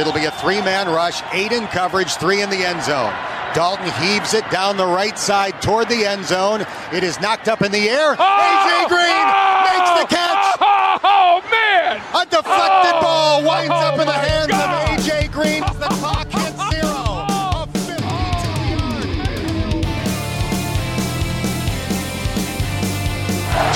It'll be a three-man rush, eight in coverage, three in the end zone. Dalton heaves it down the right side toward the end zone. It is knocked up in the air. Oh! AJ Green Oh! makes the catch. Oh, oh, man! A deflected Oh! ball winds up in the Oh, hands God! of AJ Green. The clock hits zero. A 52-yard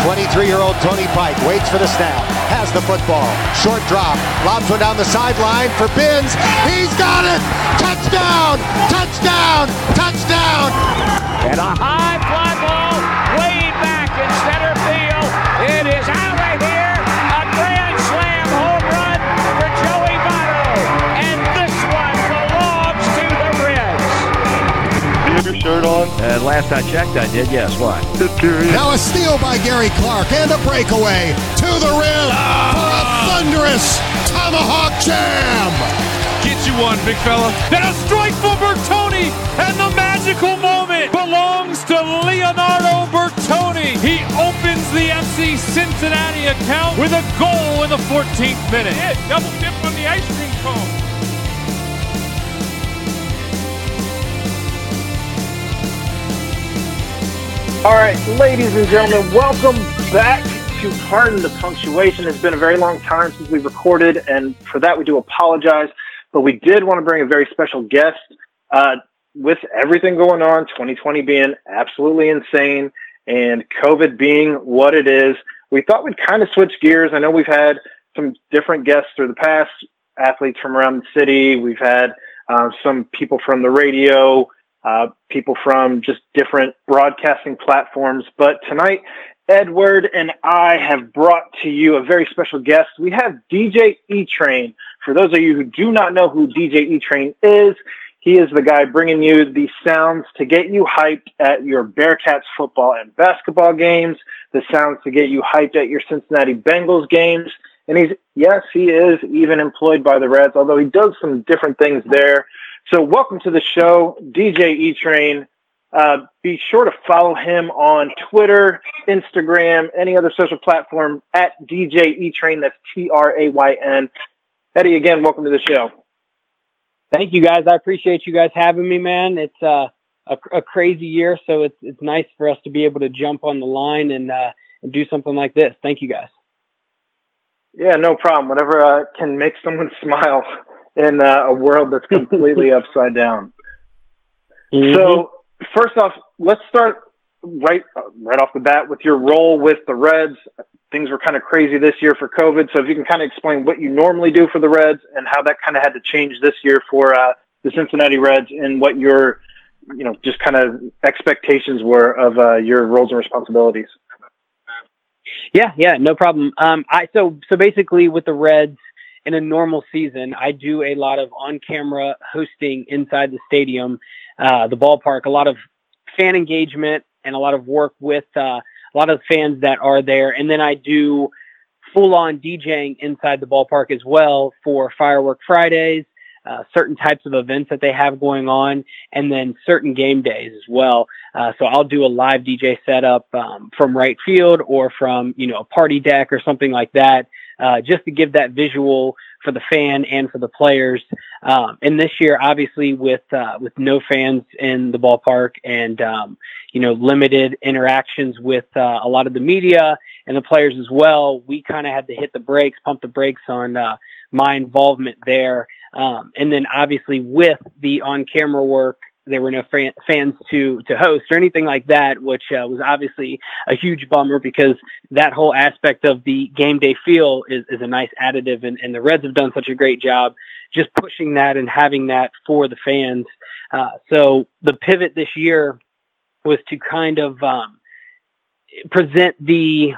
23-year-old Tony Pike waits for the snap, has the football, short drop, lobs one down the sideline for Binns. He's got it! Touchdown! Touchdown! Touchdown! And a high fly ball shirt on? Uh, last I checked, I did. Yes. Why? Just curious. Now a steal by Gary Clark and a breakaway to the rim for a thunderous tomahawk jam. Get you one, big fella. Then a strike for Bertone, and the magical moment belongs to Leonardo Bertone. He opens the FC Cincinnati account with a goal in the 14th minute. Yeah, double dip on the ice cream cone. All right, ladies and gentlemen, welcome back to Pardon the Punctuation. It's been a very long time since we recorded, and for that we do apologize. But we did want to bring a very special guest. Uh, with everything going on, 2020 being absolutely insane, and COVID being what it is, we thought we'd kind of switch gears. I know we've had some different guests through the past, athletes from around the city. We've had uh, some people from the radio, uh, people from just different broadcasting platforms. But tonight, Edward and I have brought to you a very special guest. We have DJ E Trayn. For those of you who do not know who DJ E Trayn is, he is the guy bringing you the sounds to get you hyped at your Bearcats football and basketball games, the sounds to get you hyped at your Cincinnati Bengals games. And he's, yes, he is even employed by the Reds, although he does some different things there. So welcome to the show, DJ E Trayn. Uh, be sure to follow him on Twitter, Instagram, any other social platform at DJ E Trayn. That's T R A Y N. Eddie, again, welcome to the show. Thank you guys. I appreciate you guys having me, man. It's uh, a, a crazy year, so it's it's nice for us to be able to jump on the line and uh, and do something like this. Thank you guys. Yeah, no problem. Whatever uh, can make someone smile in uh, a world that's completely upside down. So, first off, let's start right uh, right off the bat with your role with the Reds. Things were kind of crazy this year for COVID, so if you can kind of explain what you normally do for the Reds and how that kind of had to change this year for uh, the Cincinnati Reds, and what your you know just kind of expectations were of uh, your roles and responsibilities. Yeah, yeah, no problem. Um, I so so basically with the Reds in a normal season, I do a lot of on-camera hosting inside the stadium, uh, the ballpark, a lot of fan engagement and a lot of work with uh, a lot of fans that are there, and then I do full-on DJing inside the ballpark as well for Firework Fridays, uh, certain types of events that they have going on, and then certain game days as well. Uh, so I'll do a live DJ setup um, from right field or from you know a party deck or something like that, uh, just to give that visual for the fan and for the players. Um, and this year, obviously, with uh, with no fans in the ballpark and um, you know limited interactions with uh, a lot of the media and the players as well, we kind of had to hit the brakes, pump the brakes on uh, my involvement there. Um, and then obviously with the on-camera work, there were no fan, fans to to host or anything like that, which uh, was obviously a huge bummer because that whole aspect of the game day feel is, is a nice additive, and, and the Reds have done such a great job just pushing that and having that for the fans. Uh, so the pivot this year was to kind of um, present the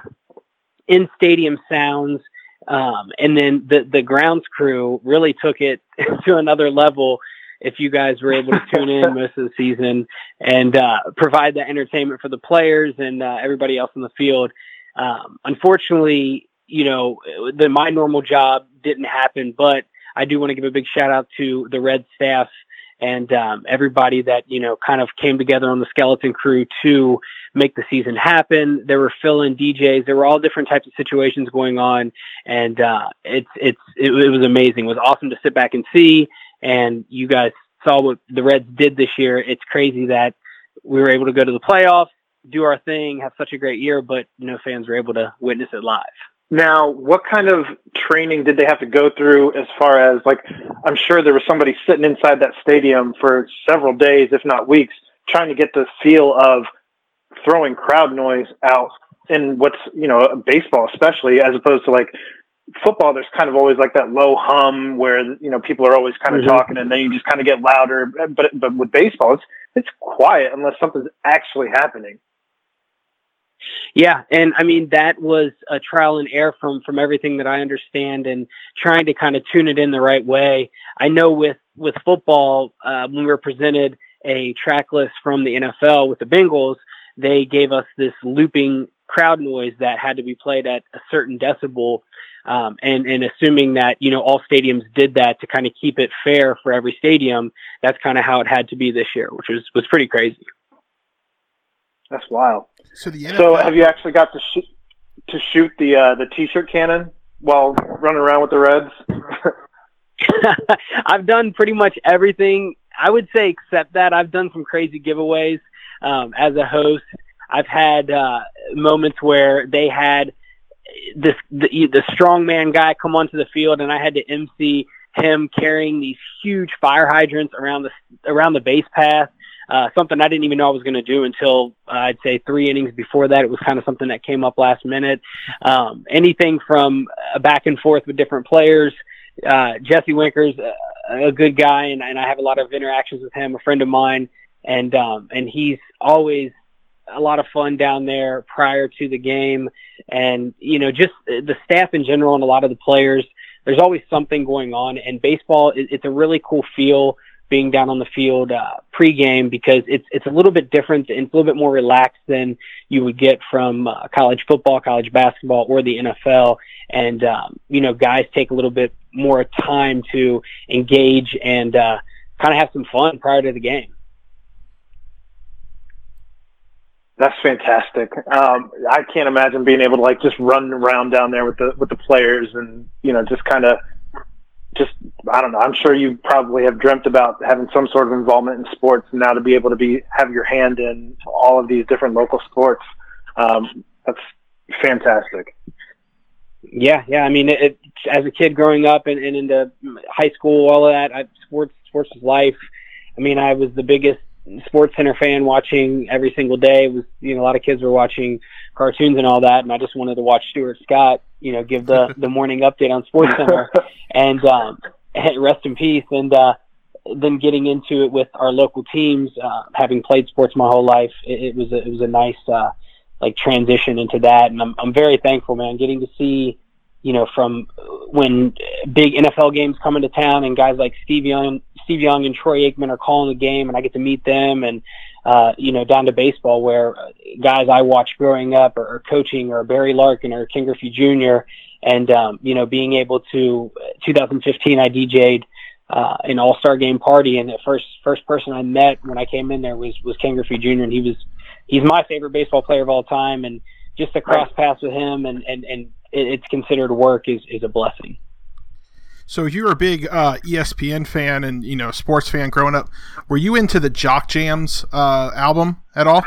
in stadium sounds um, and then the the grounds crew really took it to another level. If you guys were able to tune in most of the season and uh, provide that entertainment for the players and uh, everybody else in the field, um, unfortunately, you know, the, my normal job didn't happen. But I do want to give a big shout out to the Red staff and um, everybody that you know kind of came together on the skeleton crew to make the season happen. There were fill-in DJs. There were all different types of situations going on, and uh, it's it's it, it was amazing. It was awesome to sit back and see. And you guys saw what the Reds did this year. It's crazy that we were able to go to the playoffs, do our thing, have such a great year, but no fans were able to witness it live. Now, what kind of training did they have to go through as far as like I'm sure there was somebody sitting inside that stadium for several days, if not weeks, trying to get the feel of throwing crowd noise out in what's, you know, baseball especially as opposed to like football there's kind of always like that low hum where you know people are always kind of mm-hmm. talking and then you just kind of get louder but but with baseball it's it's quiet unless something's actually happening yeah, and I mean that was a trial and error from from everything that I understand, and trying to kind of tune it in the right way. I know with with football, uh, when we were presented a track list from the NFL with the Bengals, they gave us this looping crowd noise that had to be played at a certain decibel. Um, and, and assuming that, you know, all stadiums did that to kind of keep it fair for every stadium, that's kind of how it had to be this year, which was, was pretty crazy. That's wild. So the NFL- so have you actually got to shoot to shoot the uh, the t-shirt cannon while running around with the Reds? I've done pretty much everything. I would say except that I've done some crazy giveaways um, as a host. I've had uh, moments where they had this the, the strongman guy come onto the field, and I had to MC him carrying these huge fire hydrants around the around the base path uh, something I didn't even know I was going to do until uh, I'd say three innings before that. It was kind of something that came up last minute. Um, anything from a back and forth with different players. Uh, Jesse Winker's a, a good guy, and, and I have a lot of interactions with him. A friend of mine, and um, and he's always a lot of fun down there prior to the game, and you know just the staff in general and a lot of the players. There's always something going on, and baseball it's a really cool feel being down on the field uh, pregame because it's it's a little bit different and it's a little bit more relaxed than you would get from uh, college football, college basketball, or the NFL. And um, you know, guys take a little bit more time to engage and uh, kind of have some fun prior to the game. That's fantastic. Um, I can't imagine being able to like just run around down there with the with the players and you know just kind of just I don't know. I'm sure you probably have dreamt about having some sort of involvement in sports, and now to be able to be have your hand in all of these different local sports, um, that's fantastic. Yeah, yeah. I mean, it, it, as a kid growing up and, and into high school, all of that, I, sports sports was life. I mean, I was the biggest Sports Center fan, watching every single day. It was you know a lot of kids were watching cartoons and all that, and I just wanted to watch Stuart Scott, you know, give the the morning update on Sports Center, and um, and rest in peace. And uh, then getting into it with our local teams, uh, having played sports my whole life, it, it was a, it was a nice uh, like transition into that, and I'm I'm very thankful, man, getting to see. You know, from when big NFL games come into town and guys like Steve Young, Steve Young and Troy Aikman are calling the game, and I get to meet them, and uh, you know, down to baseball where guys I watched growing up or, or coaching or Barry Larkin or Ken Griffey Jr. And, um, you know, being able to, 2015, I DJ'd uh, an all-star game party and the first, first person I met when I came in there was, was Ken Griffey Jr. And he was, he's my favorite baseball player of all time. And just to cross paths with him and, and, and it's considered work is, is a blessing. So you're a big uh, ESPN fan and you know sports fan growing up. Were you into the Jock Jams uh, album at all?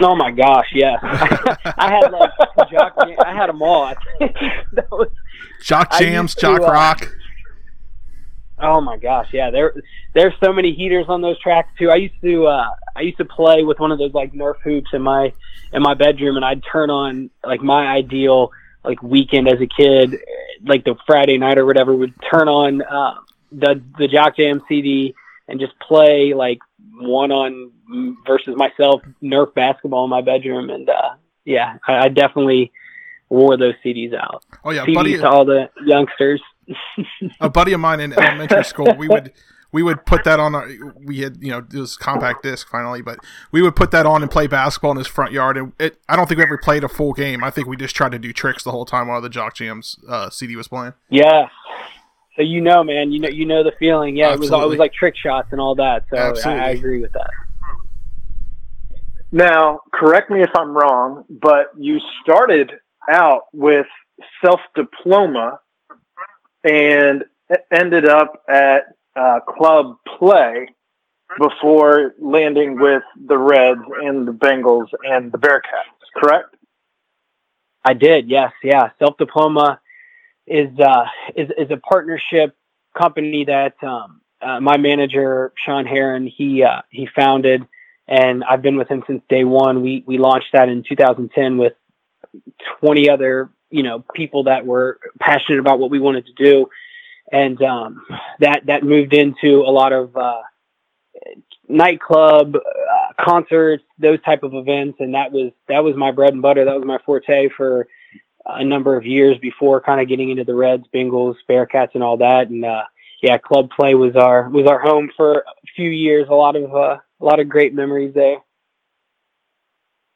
Oh my gosh, yes. I had like Jock. I had them all. was, Jock Jams, Jock to, uh, Rock. Oh my gosh, yeah. There, there's so many heaters on those tracks too. I used to, uh, I used to play with one of those like Nerf hoops in my, in my bedroom, and I'd turn on like my ideal like weekend as a kid, like the Friday night or whatever, would turn on uh, the the Jock Jam CD and just play like one on versus myself Nerf basketball in my bedroom, and uh, yeah, I, I definitely wore those CDs out. Oh yeah, CDs buddy, to all the youngsters. a buddy of mine in elementary school, we would we would put that on. Our, we had you know it was compact disc finally, but we would put that on and play basketball in his front yard. And it, I don't think we ever played a full game. I think we just tried to do tricks the whole time while the Jock Jams uh, CD was playing. Yeah, So you know, man, you know, you know the feeling. Yeah, it was, it Absolutely. was like trick shots and all that. So I, I agree with that. Now, correct me if I'm wrong, but you started out with self diploma and ended up at uh, club play before landing with the Reds and the Bengals and the Bearcats, correct? I did, yes, yeah. Self Diploma is uh, is is a partnership company that um, uh, my manager Sean Heron he uh, he founded, and I've been with him since day one. We we launched that in 2010 with 20 other you know people that were passionate about what we wanted to do, and um, that that moved into a lot of uh, nightclub uh, concerts, those type of events, and that was that was my bread and butter. That was my forte for a number of years before kind of getting into the Reds, Bengals, Bearcats, and all that. And uh, yeah, club play was our was our home for a few years. A lot of uh, a lot of great memories there.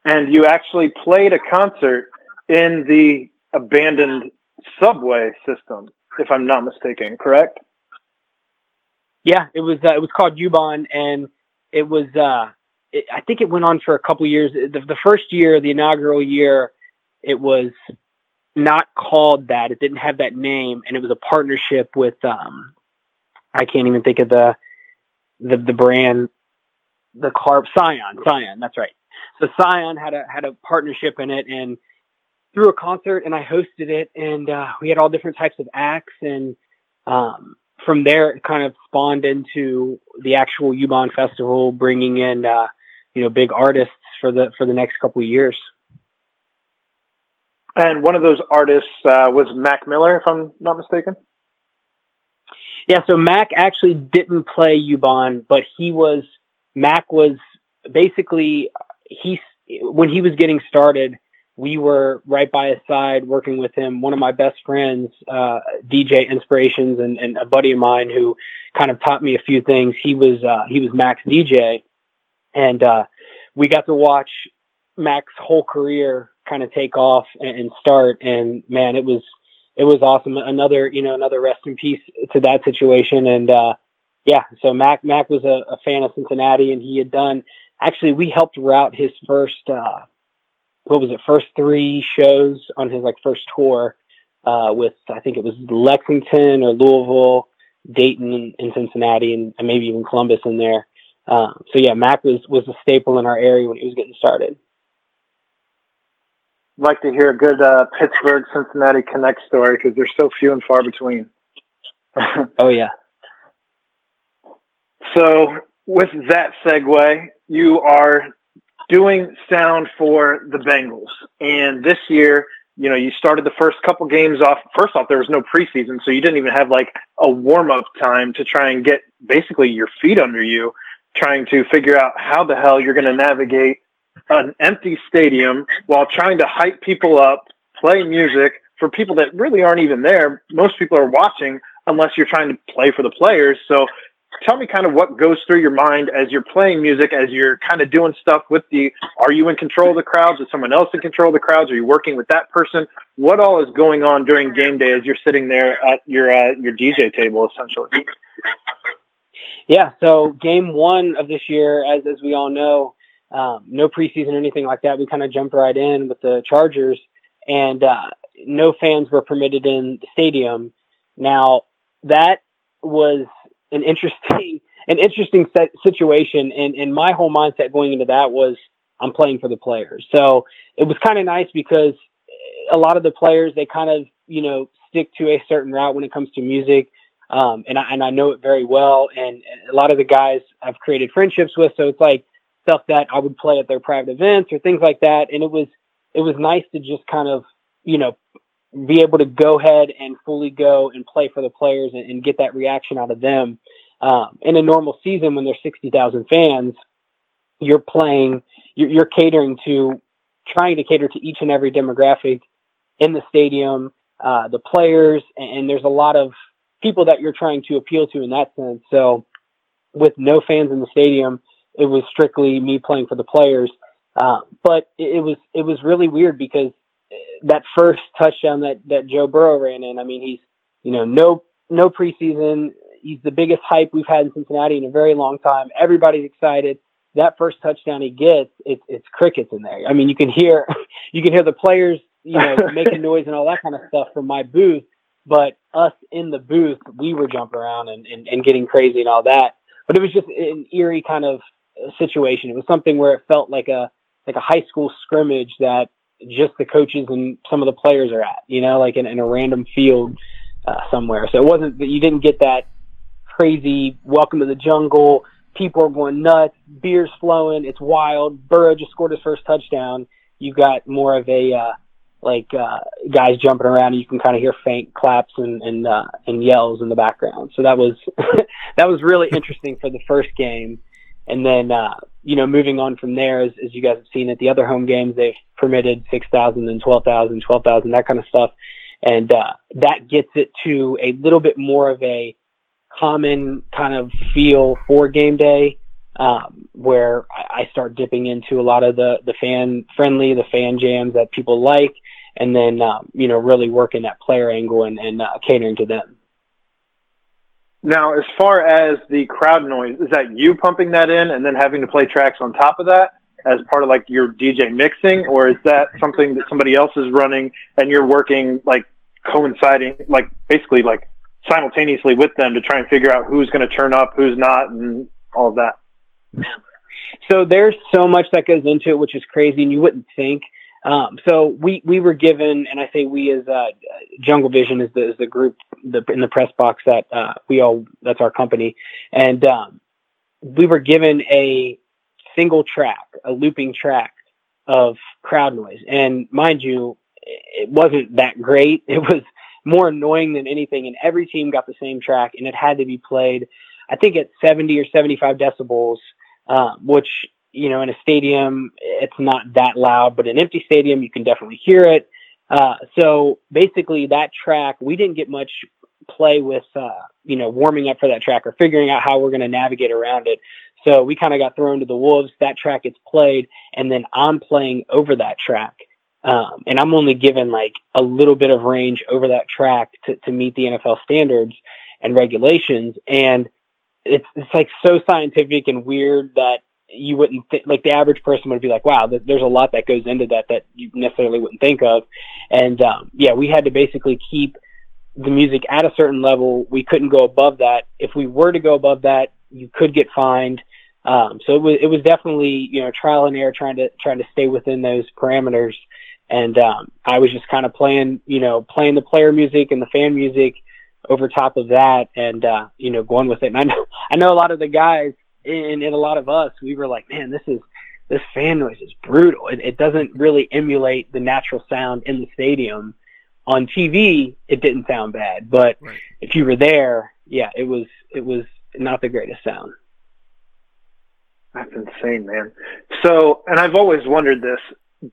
And you actually played a concert in the abandoned subway system, if I'm not mistaken, correct? Yeah, it was uh, it was called Ubahn, and it was uh, it, I think it went on for a couple years. The, the first year, the inaugural year, it was not called that. It didn't have that name, and it was a partnership with um, I can't even think of the the the brand, the carb Scion. Scion, that's right. So Scion had a had a partnership in it, and through a concert, and I hosted it, and uh, we had all different types of acts, and um, from there it kind of spawned into the actual Ubahn Festival, bringing in uh, you know big artists for the for the next couple of years. And one of those artists uh, was Mac Miller, if I'm not mistaken. Yeah, so Mac actually didn't play Ubahn, but he was Mac was basically he when he was getting started, we were right by his side working with him. One of my best friends, uh, DJ Inspirations, and, and a buddy of mine who kind of taught me a few things. He was uh, he was Mac's DJ, and uh, we got to watch Mac's whole career kind of take off and, and start. And man, it was it was awesome. Another, you know, another rest in peace to that situation. And uh, yeah, so Mac Mac was a, a fan of Cincinnati, and he had done. Actually, we helped route his first. Uh, what was it? First three shows on his like first tour uh, with I think it was Lexington or Louisville, Dayton, and, Cincinnati, and, and maybe even Columbus in there. Uh, so yeah, Mac was was a staple in our area when he was getting started. like to hear a good uh, Pittsburgh Cincinnati Connect story because they're so few and far between. Oh yeah. So, with that segue, you are doing sound for the Bengals. And this year, you know, you started the first couple games off. First off, there was no preseason, so you didn't even have like a warm up time to try and get basically your feet under you, trying to figure out how the hell you're going to navigate an empty stadium while trying to hype people up, play music for people that really aren't even there. Most people are watching unless you're trying to play for the players. So tell me kind of what goes through your mind as you're playing music, as you're kind of doing stuff with the, are you in control of the crowds? Is someone else in control of the crowds? Are you working with that person? What all is going on during game day as you're sitting there at your, uh, your DJ table, essentially? Yeah, so game one of this year, as as we all know, um, no preseason or anything like that. We kind of jumped right in with the Chargers, and uh, no fans were permitted in the stadium. Now that was an interesting an interesting situation, and and my whole mindset going into that was I'm playing for the players. So it was kind of nice because a lot of the players they kind of you know stick to a certain route when it comes to music. Um, and I and I know it very well, and a lot of the guys I've created friendships with. So it's like stuff that I would play at their private events or things like that. And it was it was nice to just kind of you know be able to go ahead and fully go and play for the players and, and get that reaction out of them. Um, in a normal season, when there's sixty thousand fans, you're playing, you're, you're catering to, trying to cater to each and every demographic in the stadium, uh, the players, and, and there's a lot of people that you're trying to appeal to in that sense. So, with no fans in the stadium, it was strictly me playing for the players. Uh, but it, it was it was really weird because that first touchdown that that Joe Burrow ran in, I mean, he's you know no no preseason. He's the biggest hype we've had in Cincinnati in a very long time. Everybody's excited. That first touchdown he gets, it's it's crickets in there. I mean, you can hear you can hear the players, you know, making noise and all that kind of stuff from my booth. But us in the booth, we were jumping around and, and, and getting crazy and all that. But it was just an eerie kind of situation. It was something where it felt like a like a high school scrimmage that just the coaches and some of the players are at, you know, like in, in a random field uh, somewhere. So it wasn't that you didn't get that crazy welcome to the jungle. People are going nuts, beers flowing, it's wild. Burrow just scored his first touchdown. You got more of a uh, like uh, guys jumping around. And you can kind of hear faint claps and and, uh, and yells in the background. So that was that was really interesting for the first game. And then, uh, you know, moving on from there, as, as you guys have seen at the other home games, they've permitted 6,000 and 12,000, 12,000, that kind of stuff. And uh, that gets it to a little bit more of a common kind of feel for game day, um, where I start dipping into a lot of the, the fan friendly, the fan jams that people like, and then, um, you know, really working that player angle and, and uh, catering to them. Now, as far as the crowd noise, is that you pumping that in and then having to play tracks on top of that as part of like your DJ mixing, or is that something that somebody else is running and you're working like coinciding, like basically like simultaneously with them to try and figure out who's going to turn up, who's not, and all of that? So there's so much that goes into it, which is crazy, and you wouldn't think. Um, so we, we were given, and I say we as uh, Jungle Vision is the, is the group the, in the press box that uh, we all that's our company, and um, we were given a single track, a looping track of crowd noise. And mind you, it wasn't that great. It was more annoying than anything. And every team got the same track, and it had to be played, I think, at 70 or 75 decibels, uh, which you know, in a stadium, it's not that loud, but an empty stadium, you can definitely hear it. Uh, so basically, that track, we didn't get much play with, uh, you know, warming up for that track or figuring out how we're going to navigate around it. So we kind of got thrown to the wolves. That track gets played, and then I'm playing over that track. Um, and I'm only given like a little bit of range over that track to, to meet the NFL standards and regulations. And it's, it's like so scientific and weird that you wouldn't th- like the average person would be like, wow, th- there's a lot that goes into that that you necessarily wouldn't think of. And um, yeah, we had to basically keep the music at a certain level. We couldn't go above that. If we were to go above that, you could get fined. Um, so it was it was definitely you know trial and error trying to trying to stay within those parameters. And um, I was just kind of playing you know playing the player music and the fan music over top of that, and uh, you know going with it. And I know I know a lot of the guys and, and a lot of us, we were like, man, this is this fan noise is brutal. It, it doesn't really emulate the natural sound in the stadium. On TV, it didn't sound bad, but right. if you were there, yeah, it was it was not the greatest sound. That's insane, man. So, and I've always wondered this.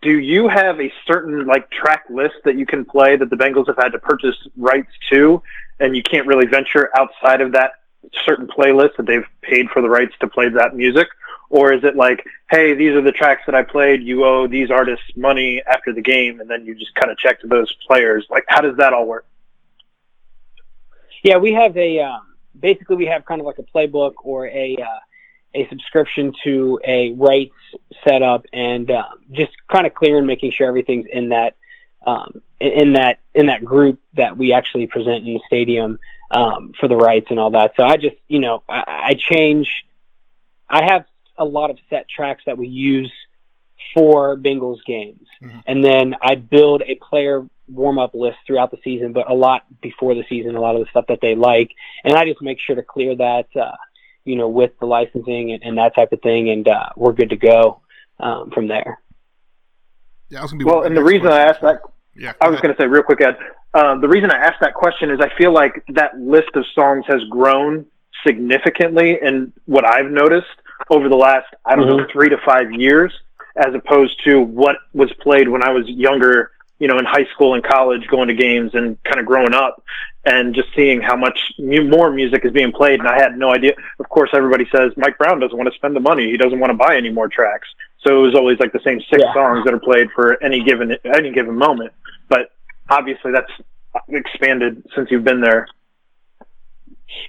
Do you have a certain like track list that you can play that the Bengals have had to purchase rights to, and you can't really venture outside of that certain playlists that they've paid for the rights to play that music? Or is it like, hey, these are the tracks that I played, you owe these artists money after the game, and then you just kind of check to those players? Like, how does that all work? Yeah, we have a, um, basically we have kind of like a playbook or a, uh, a subscription to a rights setup and um, just kind of clear and making sure everything's in that um, in that in that group that we actually present in the stadium um, for the rights and all that. So I just, you know, I, I change. I have a lot of set tracks that we use for Bengals games, mm-hmm. and then I build a player warm up list throughout the season, but a lot before the season, a lot of the stuff that they like, and I just make sure to clear that, uh, you know, with the licensing and, and that type of thing, and uh, we're good to go um, from there. Yeah, I was gonna be well, and the reason I asked that, yeah, I was going to say real quick, Ed. Um, the reason I asked that question is I feel like that list of songs has grown significantly in what I've noticed over the last, I don't mm-hmm. know, three to five years, as opposed to what was played when I was younger, you know, in high school and college, going to games and kind of growing up and just seeing how much mu- more music is being played. And I had no idea. Of course, everybody says Mike Brown doesn't want to spend the money. He doesn't want to buy any more tracks. So it was always like the same six yeah. songs that are played for any given, any given moment. But obviously that's expanded since you've been there.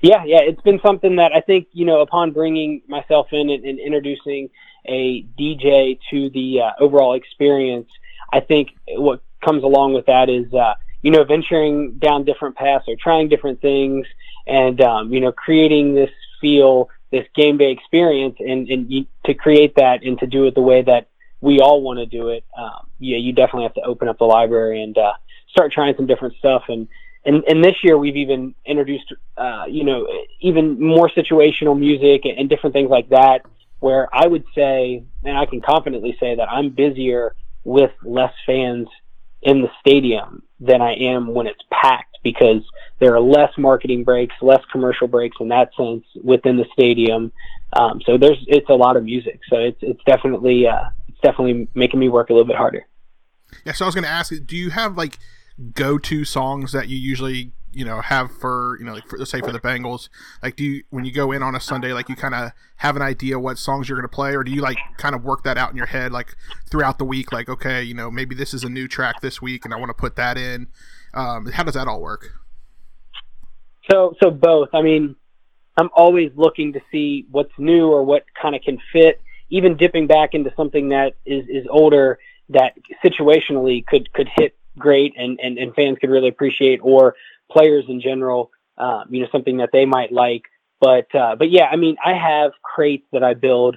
Yeah, yeah, it's been something that I think you know upon bringing myself in and, and introducing a DJ to the uh, overall experience, I think what comes along with that is uh, you know venturing down different paths or trying different things, and um, you know creating this feel, this game day experience, and and you, to create that and to do it the way that we all want to do it. Um, yeah, you definitely have to open up the library and uh, start trying some different stuff and and and this year we've even introduced uh, you know even more situational music and, and different things like that where I would say and I can confidently say that I'm busier with less fans in the stadium than I am when it's packed because there are less marketing breaks, less commercial breaks in that sense within the stadium. Um, so there's it's a lot of music. So it's it's definitely uh, it's definitely making me work a little bit harder. Yeah. So I was going to ask, do you have like go-to songs that you usually you know have for you know like for, let's say for the Bengals like do you when you go in on a Sunday like you kind of have an idea what songs you're going to play or do you like kind of work that out in your head like throughout the week like okay you know maybe this is a new track this week and I want to put that in? Um, how does that all work? So so both. I mean I'm always looking to see what's new or what kind of can fit even dipping back into something that is is older that situationally could could hit great and, and, and fans could really appreciate or players in general, um, you know, something that they might like. But, uh, but yeah, I mean, I have crates that I build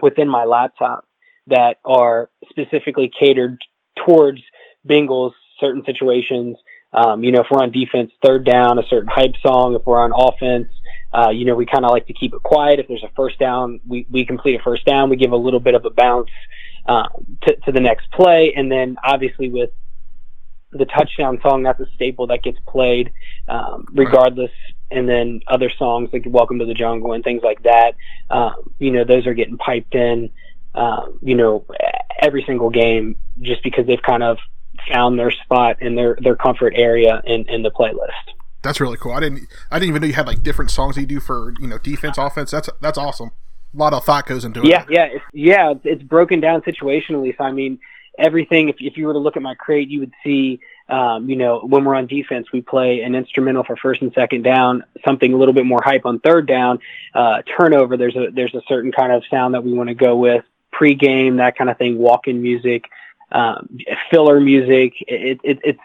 within my laptop that are specifically catered towards Bengals certain situations. Um, you know, if we're on defense, third down, a certain hype song. If we're on offense, uh, you know, we kind of like to keep it quiet. If there's a first down, we, we complete a first down. We give a little bit of a bounce uh, to, to the next play. And then obviously with the touchdown song that's a staple that gets played um, regardless. And then other songs like welcome to the jungle and things like that um, you know those are getting piped in um, you know every single game just because they've kind of found their spot in their their comfort area in, in the playlist. That's really cool. I didn't i didn't even know you had like different songs that you do for you know defense offense. That's that's awesome. A lot of thought goes into it. Yeah yeah it's, yeah it's broken down situationally. So i mean everything. If, if you were to look at my crate, you would see, um, you know, when we're on defense, we play an instrumental for first and second down, something a little bit more hype on third down. Uh, turnover, there's a there's a certain kind of sound that we want to go with. Pre-game, that kind of thing. Walk-in music, um, filler music. It, it, it's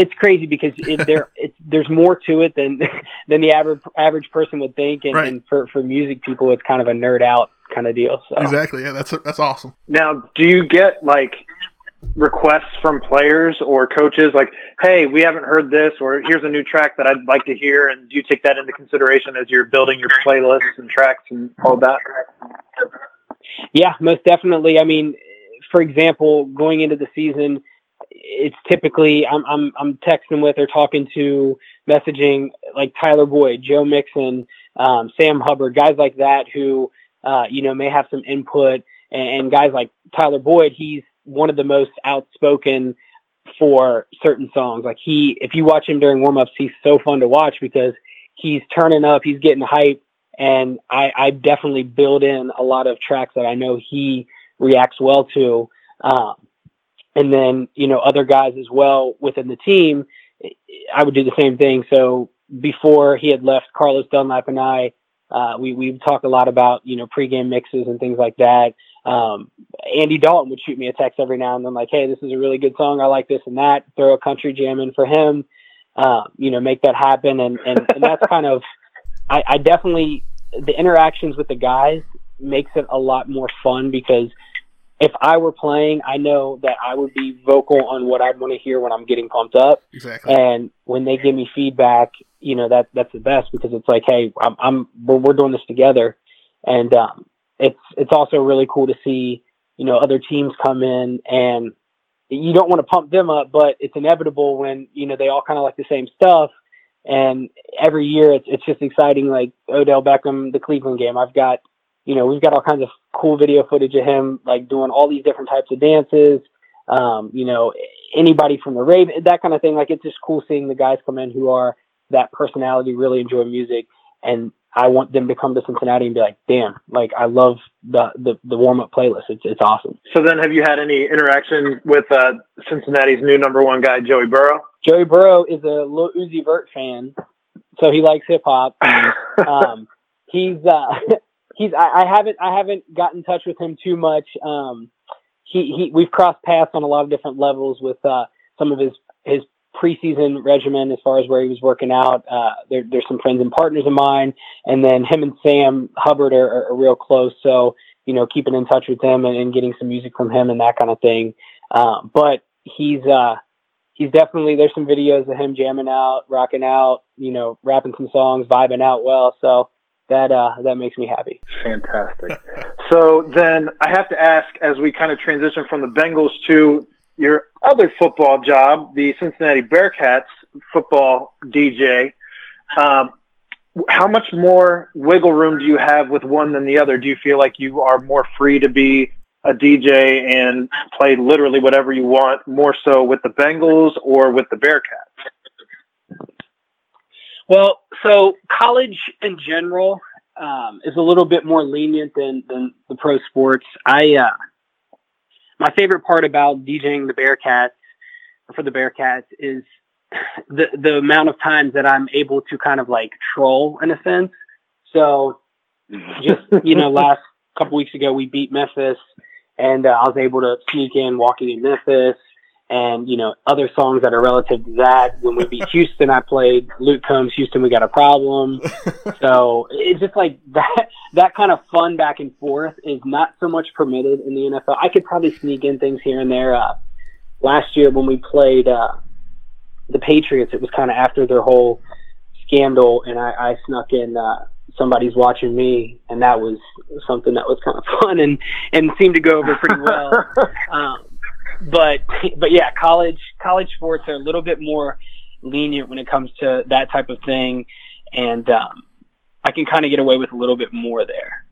it's crazy because it, there it's, there's more to it than than the average average person would think, and, right. and for for music people, it's kind of a nerd out kind of deal. So. Exactly. Yeah, that's that's awesome. Now, do you get like requests from players or coaches like, "Hey, we haven't heard this," or "Here's a new track that I'd like to hear," and do you take that into consideration as you're building your playlists and tracks and all that? Yeah, most definitely. I mean, for example, going into the season, it's typically I'm I'm I'm texting with or talking to messaging like Tyler Boyd, Joe Mixon, um, Sam Hubbard, guys like that who uh, you know, may have some input. And, and guys like Tyler Boyd, he's one of the most outspoken for certain songs. Like he, if you watch him during warmups, he's so fun to watch because he's turning up, he's getting hype, and I, I definitely build in a lot of tracks that I know he reacts well to. Um, and then you know other guys as well within the team. I would do the same thing. So before he had left, Carlos Dunlap and I uh, we we talk a lot about you know pregame mixes and things like that. Um, Andy Dalton would shoot me a text every now and then, like, "Hey, this is a really good song. I like this and that." Throw a country jam in for him. Uh, you know, make that happen, and and, and that's kind of. I, I definitely the interactions with the guys makes it a lot more fun because if I were playing, I know that I would be vocal on what I'd want to hear when I'm getting pumped up. Exactly. And when they give me feedback, you know that that's the best because it's like, hey, I'm, I'm we're, we're doing this together, and um, it's it's also really cool to see you know other teams come in and you don't want to pump them up, but it's inevitable when you know they all kind of like the same stuff. And every year, it's it's just exciting. Like Odell Beckham, the Cleveland game. I've got, you know, we've got all kinds of cool video footage of him like doing all these different types of dances. Um, you know, anybody from the Raven, that kind of thing. Like it's just cool seeing the guys come in who are that personality, really enjoy music, and I want them to come to Cincinnati and be like, "Damn, like I love the the, the warm up playlist. It's it's awesome." So then, have you had any interaction with uh, Cincinnati's new number one guy, Joey Burrow? Joey Burrow is a Lil Uzi Vert fan, so he likes hip hop. um, he's uh, he's I, I haven't I haven't got in touch with him too much. Um, he he we've crossed paths on a lot of different levels with uh, some of his his preseason regimen as far as where he was working out. Uh, there, there's some friends and partners of mine, and then him and Sam Hubbard are, are, are real close. So you know, keeping in touch with him and, and, getting some music from him and that kind of thing. Uh, but he's uh, he's definitely there's some videos of him jamming out, rocking out, you know, rapping some songs, vibing out well. So that uh, that makes me happy. Fantastic. so then I have to ask, as we kind of transition from the Bengals to your other football job, the Cincinnati Bearcats football DJ. Um, how much more wiggle room do you have with one than the other? Do you feel like you are more free to be a DJ and play literally whatever you want, more so with the Bengals or with the Bearcats? Well, so college in general um, is a little bit more lenient than, than the pro sports. I uh, my favorite part about DJing the Bearcats for the Bearcats is the the amount of times that I'm able to kind of like troll in a sense. So just you know, last couple weeks ago we beat Memphis, and uh, I was able to sneak in "Walking in Memphis" and you know other songs that are relative to that. When we beat Houston, I played Luke Combs' "Houston, We Got a Problem." so it's just like that that kind of fun back and forth is not so much permitted in the NFL. I could probably sneak in things here and there. Uh, last year when we played. Uh, the Patriots, it was kind of after their whole scandal, and I, I snuck in uh, somebody's watching me, and that was something that was kind of fun and and seemed to go over pretty well. um, but but yeah, college college sports are a little bit more lenient when it comes to that type of thing, and um, I can kind of get away with a little bit more there.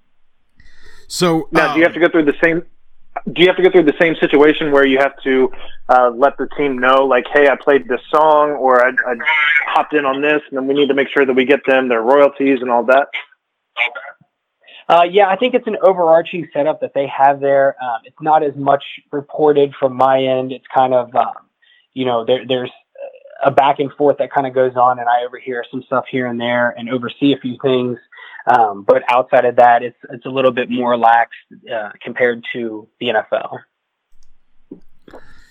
So now, um, do you have to go through the same? do you have to go through the same situation where you have to uh, let the team know, like, hey, I played this song or I, I hopped in on this, and then we need to make sure that we get them their royalties and all that? Uh, yeah, I think it's an overarching setup that they have there. Um, it's not as much reported from my end. It's kind of, um, you know, there, there's a back and forth that kind of goes on, and I overhear some stuff here and there and oversee a few things. Um, but outside of that, it's it's a little bit more lax uh, compared to the NFL.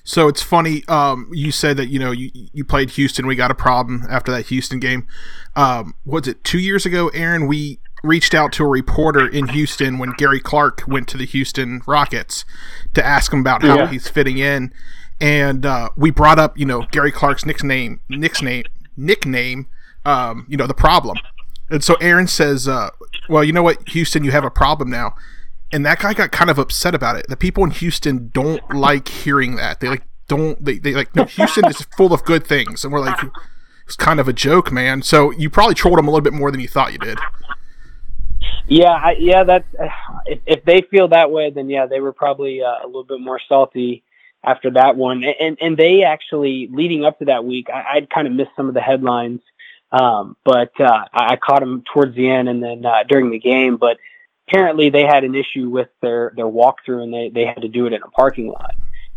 So it's funny. Um, you said that you know you, you played Houston. We got a problem after that Houston game. Um, was it two years ago, Aaron? We reached out to a reporter in Houston when Gary Clark went to the Houston Rockets to ask him about how yeah. he's fitting in, and uh, we brought up you know Gary Clark's nickname, nickname, nickname. Um, you know the problem, and so Aaron says, uh, "Well, you know what, Houston, you have a problem now." And that guy got kind of upset about it. The people in Houston don't like hearing that. They like don't they, they like no Houston is full of good things, and we're like it's kind of a joke, man. So you probably trolled him a little bit more than you thought you did. Yeah, I, yeah. That's if, if they feel that way, then yeah, they were probably uh, a little bit more salty after that one. And and they actually leading up to that week, I, I'd kind of missed some of the headlines um, but uh, I caught him towards the end and then uh, during the game. But apparently they had an issue with their their walkthrough and they they had to do it in a parking lot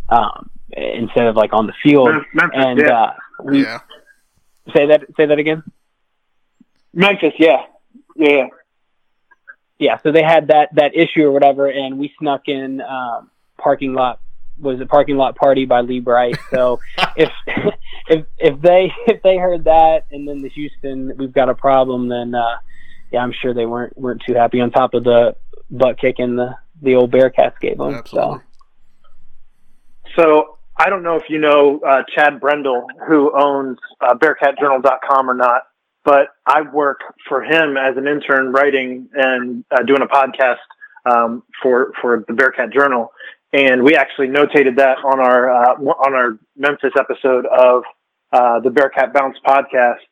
um, instead of like on the field. Memphis, and yeah. uh, we, yeah. Say that. Say that again. Memphis, yeah, yeah, yeah. So they had that that issue or whatever, and we snuck in um, parking lot was a parking lot party by Lee Brice. So if if if they if they heard that and then the Houston we've got a problem, then uh, yeah, I'm sure they weren't weren't too happy. On top of the butt kicking the the old Bearcats gave them. Absolutely. So. so I don't know if you know uh, Chad Brendel, who owns uh, BearcatJournal.com or not, but I work for him as an intern writing and uh, doing a podcast um, for for the Bearcat Journal and we actually notated that on our uh, on our Memphis episode of uh, the Bearcat Bounce podcast,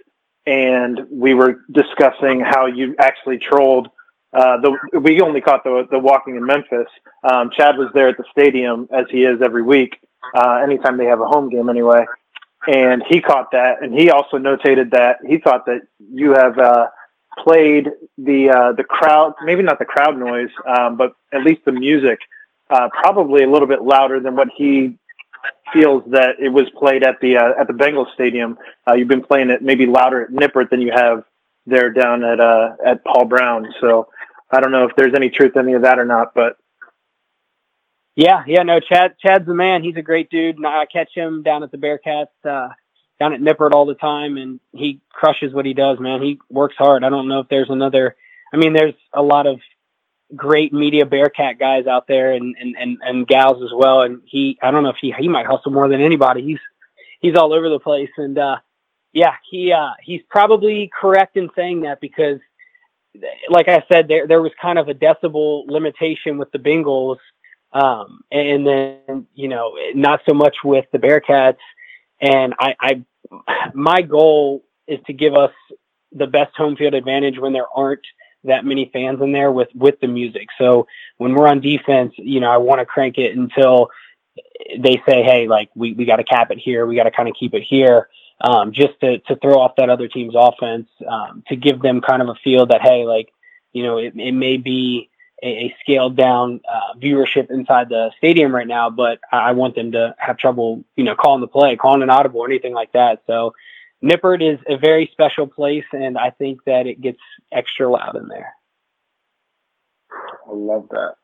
and we were discussing how you actually trolled. Uh, the we only caught the the walking in Memphis. Um, Chad was there at the stadium as he is every week, uh, anytime they have a home game anyway, and he caught that, and he also notated that he thought that you have uh, played the uh, the crowd, maybe not the crowd noise, um, but at least the music uh, probably a little bit louder than what he feels that it was played at the uh, at the Bengals stadium. Uh, you've been playing it maybe louder at Nippert than you have there down at uh, at Paul Brown. So I don't know if there's any truth in any of that or not, but yeah, yeah, no, Chad, Chad's the man. He's a great dude. and I catch him down at the Bearcats, uh, down at Nippert all the time, and he crushes what he does, man. He works hard. I don't know if there's another. I mean, there's a lot of great media Bearcat guys out there and, and, and, and gals as well. And he, I don't know if he, he might hustle more than anybody. He's, he's all over the place. And, uh, yeah, he, uh, he's probably correct in saying that because like I said, there, there was kind of a decibel limitation with the Bengals. Um, and then, you know, not so much with the Bearcats. And I, I, my goal is to give us the best home field advantage when there aren't that many fans in there with with the music. So when we're on defense, you know, I want to crank it until they say, "Hey, like we we got to cap it here. We got to kind of keep it here." Um, just to to throw off that other team's offense, um, to give them kind of a feel that hey, like you know, it, it may be a, a scaled down uh, viewership inside the stadium right now, but I want them to have trouble, you know, calling the play, calling an audible, anything like that. So Nippert is a very special place, and I think that it gets extra loud in there. I love that.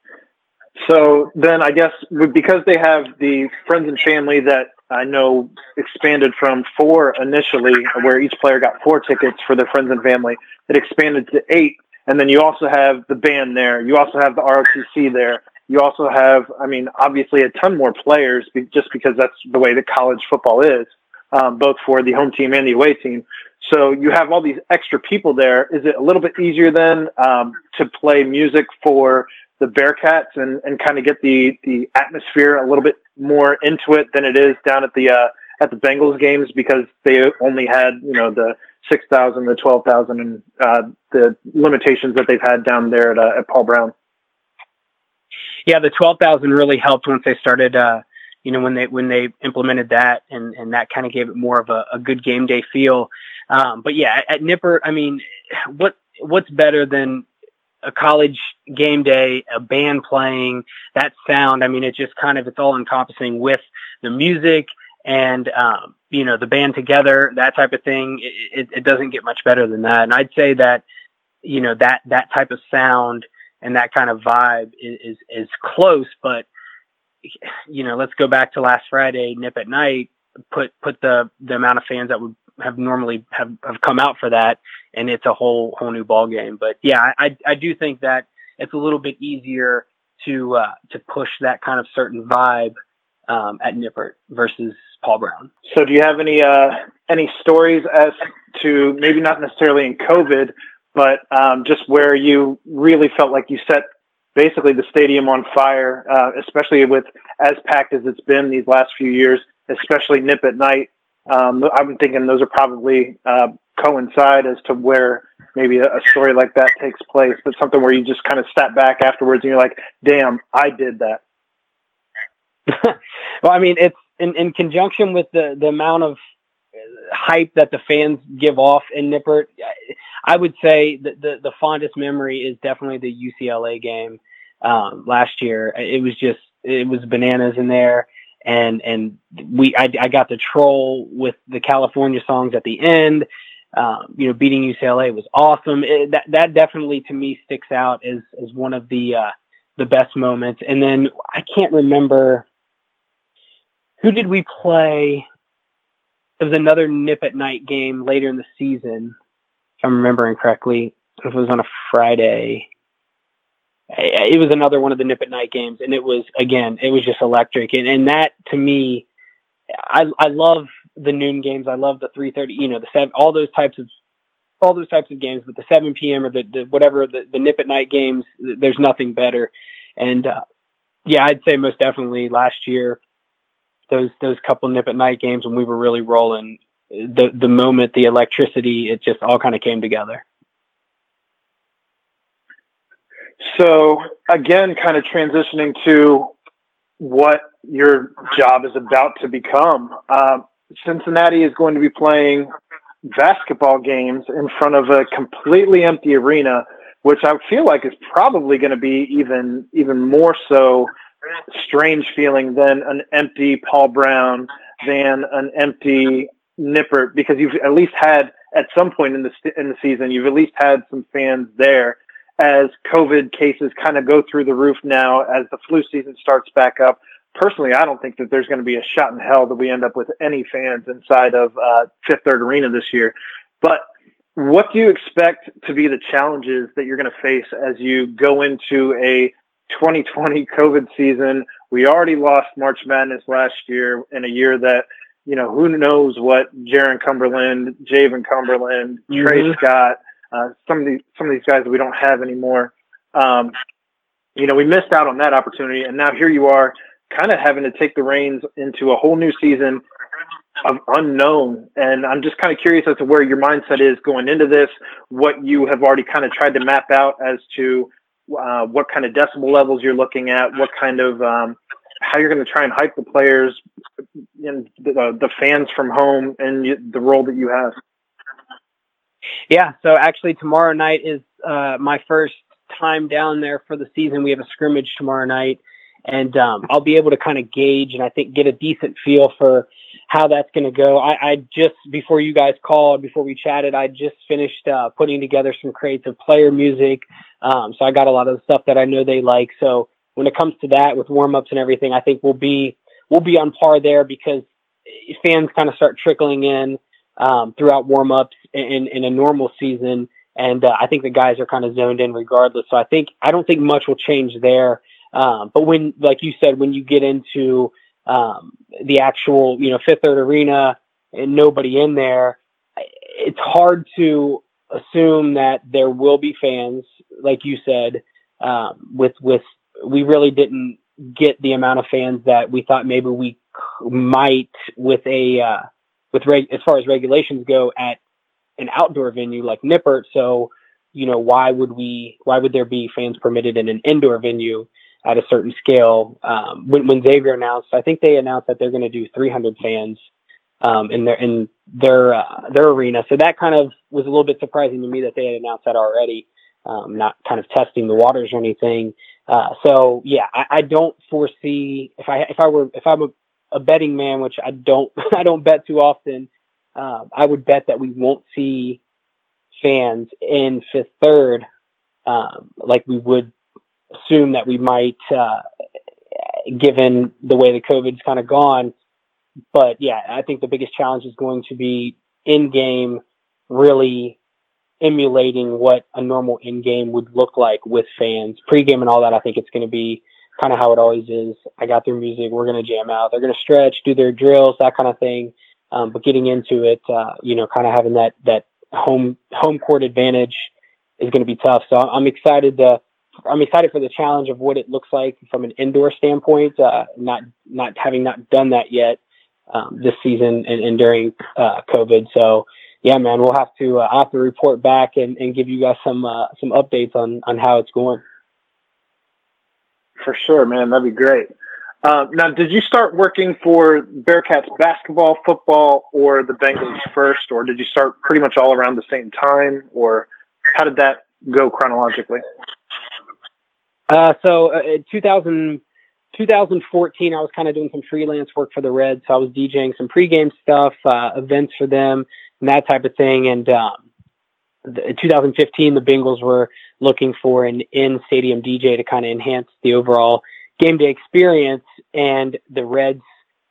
So then, I guess because they have the friends and family that I know expanded from four initially, where each player got four tickets for their friends and family, it expanded to eight. And then you also have the band there. You also have the ROTC there. You also have, I mean, obviously a ton more players just because that's the way that college football is um, both for the home team and the away team. So you have all these extra people there. Is it a little bit easier then um, to play music for the Bearcats and, and kind of get the, the atmosphere a little bit more into it than it is down at the uh, at the Bengals games because they only had you know the six thousand, the twelve thousand, and uh, the limitations that they've had down there at, uh, at Paul Brown. Yeah, the twelve thousand really helped once they started uh, you know, when they when they implemented that, and and that kind of gave it more of a, a good game day feel. Um, but yeah, at, at Nippert, I mean, what what's better than a college game day, a band playing, that sound. I mean, it just kind of it's all encompassing with the music and um, you know the band together, that type of thing. It, it, it, doesn't get much better than that. And I'd say that you know that that type of sound and that kind of vibe is is, is close, but you know, let's go back to last Friday, Nippert Night, put put the the amount of fans that would have normally have, have come out for that, and it's a whole whole new ball game. But yeah, I I do think that it's a little bit easier to uh, to push that kind of certain vibe um, at Nippert versus Paul Brown. So, do you have any uh, any stories as to maybe not necessarily in COVID, but um, just where you really felt like you set basically the stadium on fire, uh, especially with as packed as it's been these last few years, especially Nippert Night. Um, I'm thinking those are probably uh, coincide as to where maybe a, a, story like that takes place, but something where you just kind of step back afterwards and you're like, damn, I did that. well, I mean, it's in, in conjunction with the, the amount of hype that the fans give off in Nippert. I would say that the, the fondest memory is definitely the UCLA game um, last year. It was just it was bananas in there, and and we I, I got to troll with the California songs at the end. Um, you know, beating UCLA was awesome. It, that that definitely to me sticks out as as one of the uh, the best moments. And then I can't remember who did we play it was another Nippert Night game later in the season, if I'm remembering correctly. If it was on a Friday. It was another one of the Nippert Night games, and it was again, it was just electric. And and that to me, I I love the noon games. I love the 3:30. You know, the seven, all those types of all those types of games, but the 7 p.m. or the, the whatever the, the nip at Night games, there's nothing better. And uh, yeah, I'd say most definitely last year those those couple Nippert Night games when we were really rolling, the the moment the electricity, it just all kind of came together. So again, kind of transitioning to what your job is about to become. Uh, Cincinnati is going to be playing basketball games in front of a completely empty arena, which I feel like is probably going to be even even more so strange feeling than an empty Paul Brown, than an empty Nippert, because you've at least had at some point in the in the season, you've at least had some fans there. As COVID cases kind of go through the roof now, as the flu season starts back up, personally, I don't think that there's going to be a shot in hell that we end up with any fans inside of uh, Fifth Third Arena this year. But what do you expect to be the challenges that you're going to face as you go into a 2020 COVID season? We already lost March Madness last year in a year that, you know, who knows what Jarron Cumberland, Jaevin Cumberland, mm-hmm. Tre Scott, uh, some of these some of these guys that we don't have anymore. Um, you know, we missed out on that opportunity, and now here you are kind of having to take the reins into a whole new season of unknown. And I'm just kind of curious as to where your mindset is going into this, what you have already kind of tried to map out as to uh, what kind of decibel levels you're looking at, what kind of um, how you're going to try and hype the players and the, uh, the fans from home and the role that you have. Yeah, so actually tomorrow night is uh, my first time down there for the season. We have a scrimmage tomorrow night and um, I'll be able to kind of gauge and I think get a decent feel for how that's going to go. I, I, just before you guys called, before we chatted, I just finished uh, putting together some creative player music, um, so I got a lot of the stuff that I know they like. So when it comes to that, with warm ups and everything, I think we'll be we'll be on par there because fans kind of start trickling in um, throughout warm ups in, in a normal season. And uh, I think the guys are kind of zoned in regardless. So I think I don't think much will change there. Um, but when, like you said, when you get into um, the actual, you know, Fifth Third Arena and nobody in there, it's hard to assume that there will be fans, like you said. Um, with with we really didn't get the amount of fans that we thought maybe we might with a uh, with reg- as far as regulations go at an outdoor venue like Nippert. So you know why would we why would there be fans permitted in an indoor venue? At a certain scale. Um, when, when Xavier announced, I think they announced that they're going to do 300 fans um, in their in their uh, their arena. So that kind of was a little bit surprising to me that they had announced that already, um, not kind of testing the waters or anything. Uh, so yeah, I, I, don't foresee if I if I were if I'm a, a betting man, which I don't I don't bet too often. Uh, I would bet that we won't see fans in fifth third um, like we would assume that we might, uh, given the way the COVID's kind of gone. But yeah, I think the biggest challenge is going to be in game, really emulating what a normal in game would look like with fans. Pre-game and all that, I think it's going to be kind of how it always is. I got their music, we're going to jam out. They're going to stretch, do their drills, that kind of thing. Um, but getting into it, uh, you know, kind of having that that home home court advantage is going to be tough. So I'm excited to I'm excited for the challenge of what it looks like from an indoor standpoint. Uh, not not having not done that yet um, this season and, and during uh, COVID. So yeah, man, we'll have to uh, have to report back and, and give you guys some uh, some updates on on how it's going. For sure, man, that'd be great. Uh, now, did you start working for Bearcats basketball, football, or the Bengals first, or did you start pretty much all around the same time, or how did that go chronologically? Uh, so uh, in 2000, 2014, I was kind of doing some freelance work for the Reds. So I was DJing some pregame stuff, uh, events for them, and that type of thing. And um, the, in 2015, the Bengals were looking for an in-stadium DJ to kind of enhance the overall game day experience. And the Reds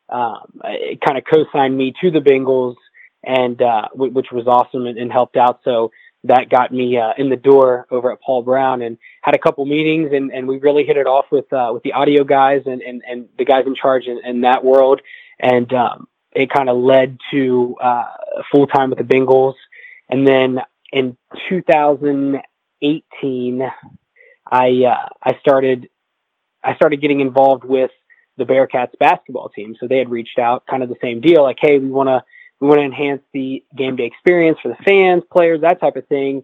um, kind of co-signed me to the Bengals, and uh, w- which was awesome and, and helped out. So that got me uh, in the door over at Paul Brown and had a couple meetings and, and we really hit it off with uh, with the audio guys and, and, and the guys in charge in, in that world. And um, it kind of led to uh, full time with the Bengals. And then in 2018 I uh, I started I started getting involved with the Bearcats basketball team. So they had reached out kind of the same deal like hey we want to we want to enhance the game day experience for the fans, players, that type of thing.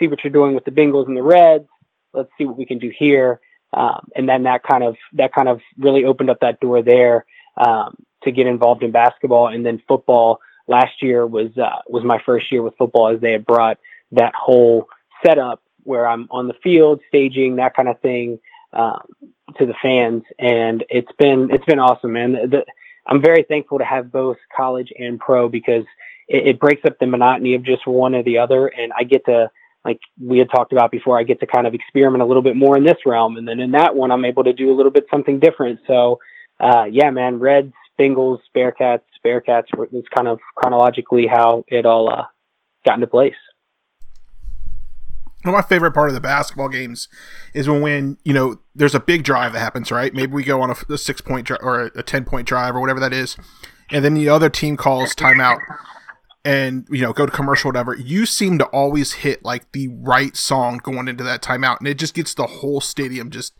See what you're doing with the Bengals and the Reds. Let's see what we can do here. Um, and then that kind of that kind of really opened up that door there um, to get involved in basketball. And then football last year was uh, was my first year with football as they had brought that whole setup where I'm on the field staging that kind of thing um, to the fans, and it's been it's been awesome, man. The, I'm very thankful to have both college and pro because it, it breaks up the monotony of just one or the other. And I get to, like we had talked about before, I get to kind of experiment a little bit more in this realm. And then in that one, I'm able to do a little bit something different. So, uh, yeah, man, Reds, Bengals, Bearcats, Bearcats was kind of chronologically how it all uh, got into place. One of my favorite part of the basketball games is when, when you know there's a big drive that happens, right? Maybe we go on a, a six point dri- or a, a ten point drive or whatever that is, and then the other team calls timeout and you know go to commercial whatever. You seem to always hit like the right song going into that timeout, and it just gets the whole stadium just.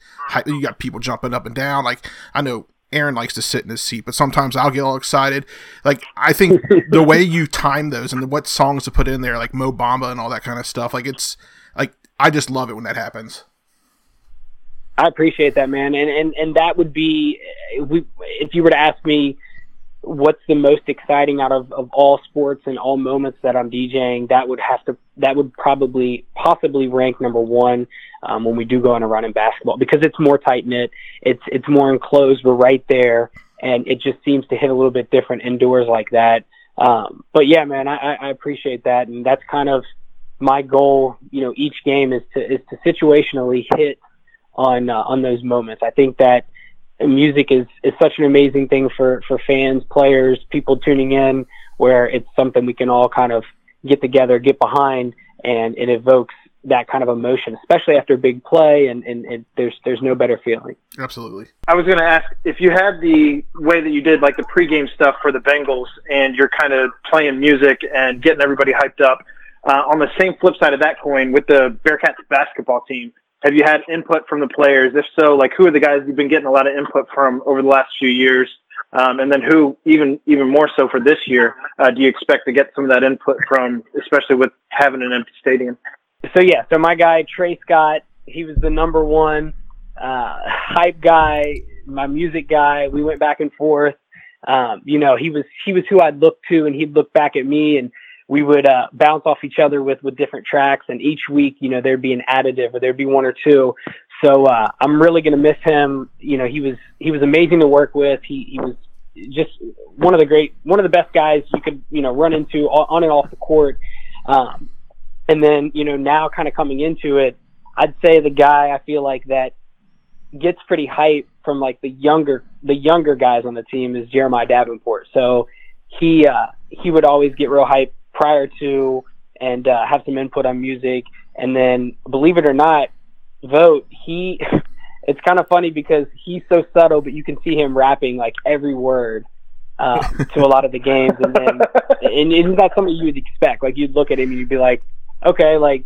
You got people jumping up and down. Like I know Aaron likes to sit in his seat, but sometimes I'll get all excited. Like I think the way you time those and what songs to put in there, like Mo Bamba and all that kind of stuff, like it's I just love it when that happens. I appreciate that, man, and and and that would be we if you were to ask me what's the most exciting out of, of all sports and all moments that I'm DJing, that would have to that would probably possibly rank number one um, when we do go on a run in basketball because it's more tight knit, it's it's more enclosed, we're right there, and it just seems to hit a little bit different indoors like that. Um, but yeah, man, I, I appreciate that, and that's kind of my goal. You know, each game is to is to situationally hit on uh, on those moments. I think that music is is such an amazing thing for for fans, players, people tuning in, where it's something we can all kind of get together, get behind, and it evokes that kind of emotion, especially after a big play, and, and, and there's there's no better feeling. Absolutely. I was going to ask if you had the way that you did like the pregame stuff for the Bengals, and you're kind of playing music and getting everybody hyped up. Uh, on the same flip side of that coin, with the Bearcats basketball team, have you had input from the players? If so, like who are the guys you've been getting a lot of input from over the last few years? Um, and then who, even even more so for this year, uh, do you expect to get some of that input from, especially with having an empty stadium? So yeah, so my guy Tre Scott, he was the number one uh, hype guy, my music guy. We went back and forth. Um, you know, he was he was who I'd look to, and he'd look back at me, and we would uh, bounce off each other with with different tracks. And each week, you know, there'd be an additive, or there'd be one or two. So uh, I'm really gonna miss him. You know, he was he was amazing to work with. He he was just one of the great, one of the best guys you could you know run into on and off the court. Um, and then, you know, now kind of coming into it, I'd say the guy I feel like that gets pretty hype from like the younger the younger guys on the team is Jeremiah Davenport. So he uh, he would always get real hype prior to and uh, have some input on music. And then, believe it or not, Vogt he. It's kind of funny because he's so subtle, but you can see him rapping like every word um, to a lot of the games. And then, and isn't that something you would expect? Like you'd look at him and you'd be like, okay, like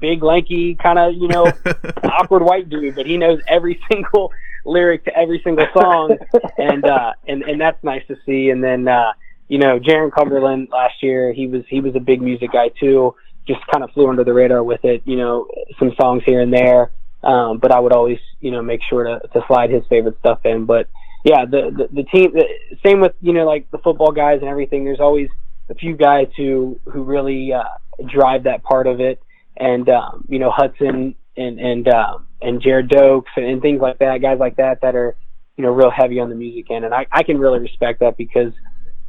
big, lanky, kind of, you know, awkward white dude, but he knows every single lyric to every single song, and uh, and and that's nice to see. And then, uh, you know, Jarron Cumberland last year, he was he was a big music guy too. Just kind of flew under the radar with it, you know, some songs here and there. Um, but I would always, you know, make sure to, to slide his favorite stuff in. But yeah, the, the, the team, the, same with, you know, like the football guys and everything. There's always a few guys who, who really, uh, drive that part of it. And, um, you know, Hudson and, and, um, and Jared Dokes and, and things like that, guys like that, that are, you know, real heavy on the music end. And I, I can really respect that because,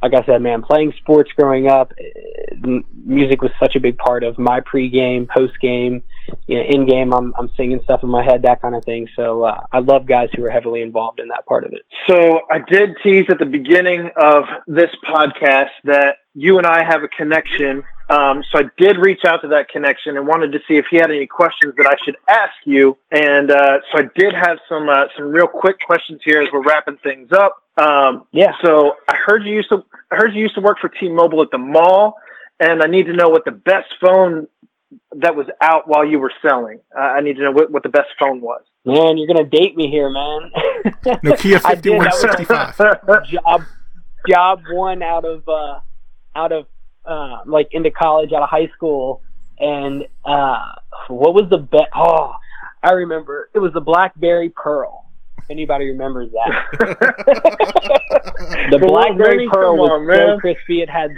like I said, man, playing sports growing up, eh, music was such a big part of my pregame, postgame, you know, in game. I'm I'm singing stuff in my head, that kind of thing. So uh, I love guys who are heavily involved in that part of it. So I did tease at the beginning of this podcast that you and I have a connection. Um, so I did reach out to that connection and wanted to see if he had any questions that I should ask you. And uh, so I did have some uh, some real quick questions here as we're wrapping things up. Um, yeah. So I heard you used to I heard you used to work for T-Mobile at the mall, and I need to know what the best phone that was out while you were selling. Uh, I need to know what, what the best phone was. Man, you're gonna date me here, man. Nokia fifty one sixty five. Job job one out of uh, out of uh, like into college out of high school, and uh, what was the bet? Oh, I remember it was the BlackBerry Pearl. If anybody remembers that, the BlackBerry Pearl was on, so man. crispy. It had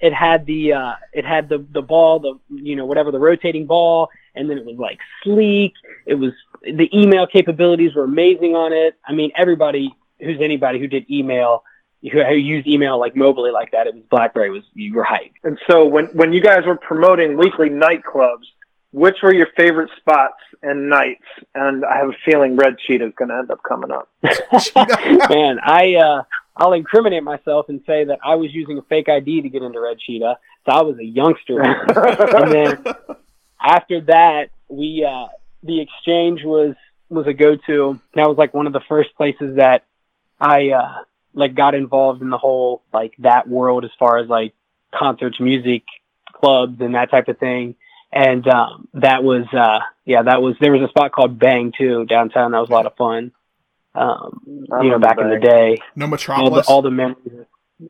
it had the uh, it had the the ball, the you know whatever the rotating ball, and then it was like sleek. It was the email capabilities were amazing on it. I mean, everybody who's anybody who did email who, who use email like mobily like that, it was BlackBerry was you were hyped. And so when when you guys were promoting weekly nightclubs, which were your favorite spots and nights? And I have a feeling Red Cheetah is going to end up coming up. Man, I uh, I'll incriminate myself and say that I was using a fake ID to get into Red Cheetah, so I was a youngster. and then after that, we uh, the exchange was was a go to. That was like one of the first places that I uh, like got involved in the whole like that world as far as like concerts, music, clubs, and that type of thing. And um, that was uh, yeah, that was there was a spot called Bang too downtown. That was a lot of fun. Um, you know, back in the day, No all the, Metropolis. all the memories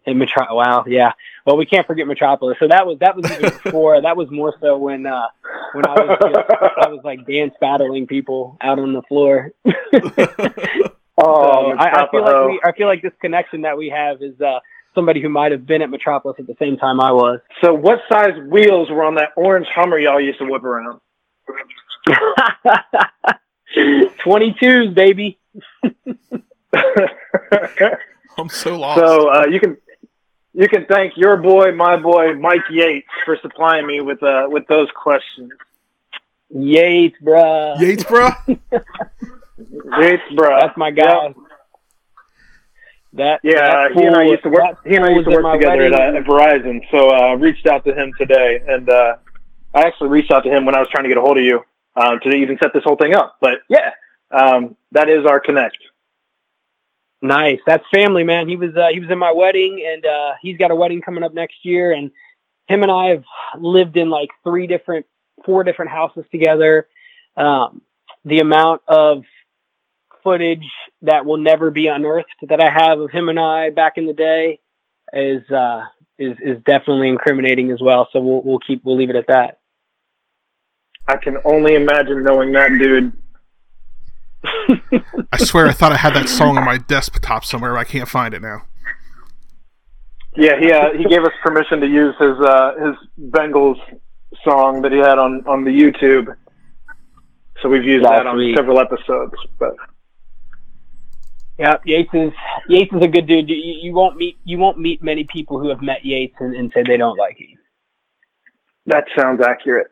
in Metro. Wow, yeah. Well, we can't forget Metropolis. So that was that was even before. that was more so when uh, when I was just, I was like dance battling people out on the floor. Oh, So I, I feel like we, I feel like this connection that we have is uh, somebody who might have been at Metropolis at the same time I was. So what size wheels were on that orange Hummer y'all used to whip around? 22s, baby. I'm so lost. so uh, you can you can thank your boy, my boy, Mike Yates, for supplying me with uh, with those questions. Yates, bruh. Yates, bro. Bro. That's my guy. That Yeah, that he and I used to work. He and I used to work together at, uh, at Verizon. So uh, I reached out to him today, and uh, I actually reached out to him when I was trying to get a hold of you um, to even set this whole thing up. But yeah, um, that is our connect. Nice. That's family, man. He was uh, he was in my wedding, and uh, he's got a wedding coming up next year. And him and I have lived in like three different, four different houses together. Um, the amount of footage that will never be unearthed that I have of him and I back in the day is uh, is is definitely incriminating as well. So we'll we'll keep we'll leave it at that. I can only imagine knowing that dude. I swear I thought I had that song on my desktop somewhere, but I can't find it now. Yeah, he uh, he gave us permission to use his uh, his Bengals song that he had on on the YouTube. So we've used That's that on sweet. several episodes. But Yeah, Yates is Yates is a good dude. You, you won't meet you won't meet many people who have met Yates and, and say they don't like him. That sounds accurate.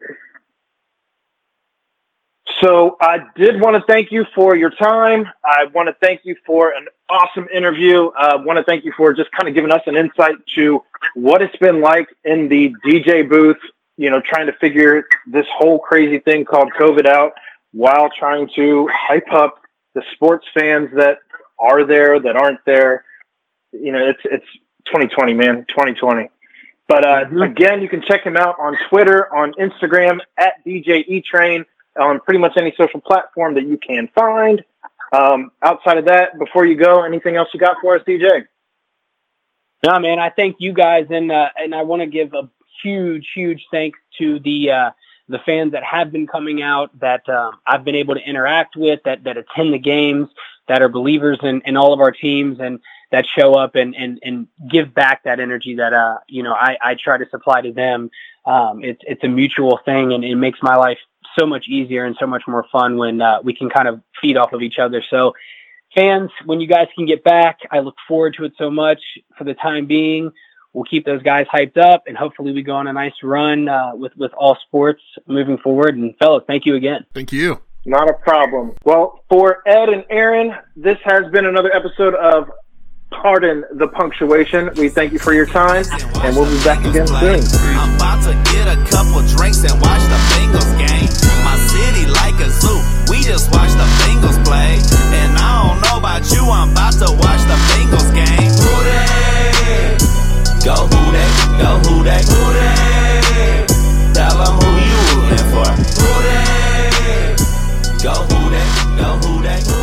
So I did want to thank you for your time. I want to thank you for an awesome interview. I want to thank you for just kind of giving us an insight to what it's been like in the DJ booth, you know, trying to figure this whole crazy thing called COVID out while trying to hype up the sports fans that are there, that aren't there. You know, it's, it's 2020, man, 2020. But uh, again, you can check him out on Twitter, on Instagram at DJ E Trayn, on pretty much any social platform that you can find. Um, outside of that, before you go, anything else you got for us, DJ? No, man, I thank you guys, and uh, and I want to give a huge, huge thanks to the uh, the fans that have been coming out, that um, I've been able to interact with, that that attend the games, that are believers in, in all of our teams, and that show up and and and give back that energy that uh you know I I try to supply to them. Um, it's it's a mutual thing, and it makes my life so much easier and so much more fun when uh, we can kind of feed off of each other. So fans, when you guys can get back, I look forward to it so much. For the time being, we'll keep those guys hyped up, and hopefully we go on a nice run uh, with with all sports moving forward. And fellas, thank you again. Thank you. Not a problem. Well, for Ed and Aaron, this has been another episode of Pardon the Punctuation. We thank you for your time, and we'll be back again soon. I'm about to get a couple drinks and watch the Bengals game. My city like a zoo. We just watch the Bengals play. And I don't know about you, I'm about to watch the Bengals game. Who they? Go who they? Go who they? Who they? Tell them who you rooting for. Who they? Go who they? Go who